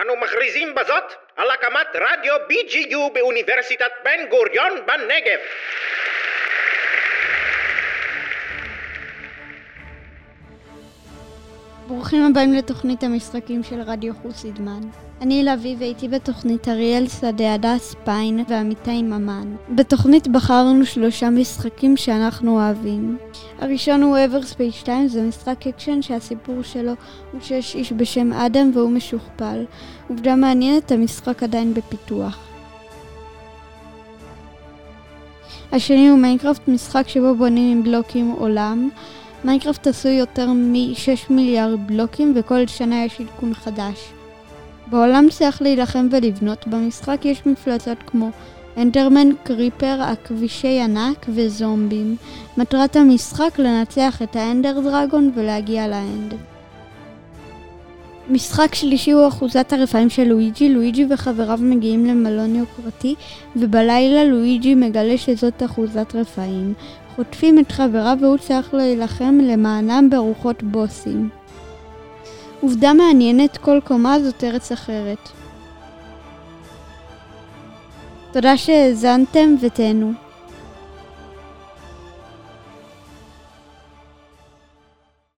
אנו מכריזים בזאת על הקמת רדיו BGU באוניברסיטת בן גוריון בנגב. ברוכים הבאים לתוכנית המשחקים של רדיו חוסידמן. אני לביא ואיתי בתוכנית אריאל שדה, הדס פיין ועמיתי ממן. בתוכנית בחרנו שלושה משחקים שאנחנו אוהבים. הראשון הוא Everspace 2, זה משחק אקשן שהסיפור שלו הוא שיש איש בשם אדם והוא משוכפל. עובדה מעניינת, המשחק עדיין בפיתוח. השני הוא מיינקראפט, משחק שבו בונים עם בלוקים עולם. מיינקראפט עשוי יותר מ-6 מיליארד בלוקים וכל שנה יש עדכון חדש. בעולם צריך להילחם ולבנות, במשחק יש מפלצות כמו Enderman, creeper, עכבישי ענק וזומבים. מטרת המשחק לנצח את האנדר דרגון ולהגיע לאנד. משחק שלישי הוא אחוזת הרפאים של לואיג'י. לואיג'י וחבריו מגיעים למלון יוקרתי, ובלילה לואיג'י מגלה שזאת אחוזת רפאים. חוטפים את חבריו והוא צריך להילחם למענם ברוחות בוסים. עובדה מעניינת, כל קומה זאת ארץ אחרת. תודה שהאזנתם ותהנו.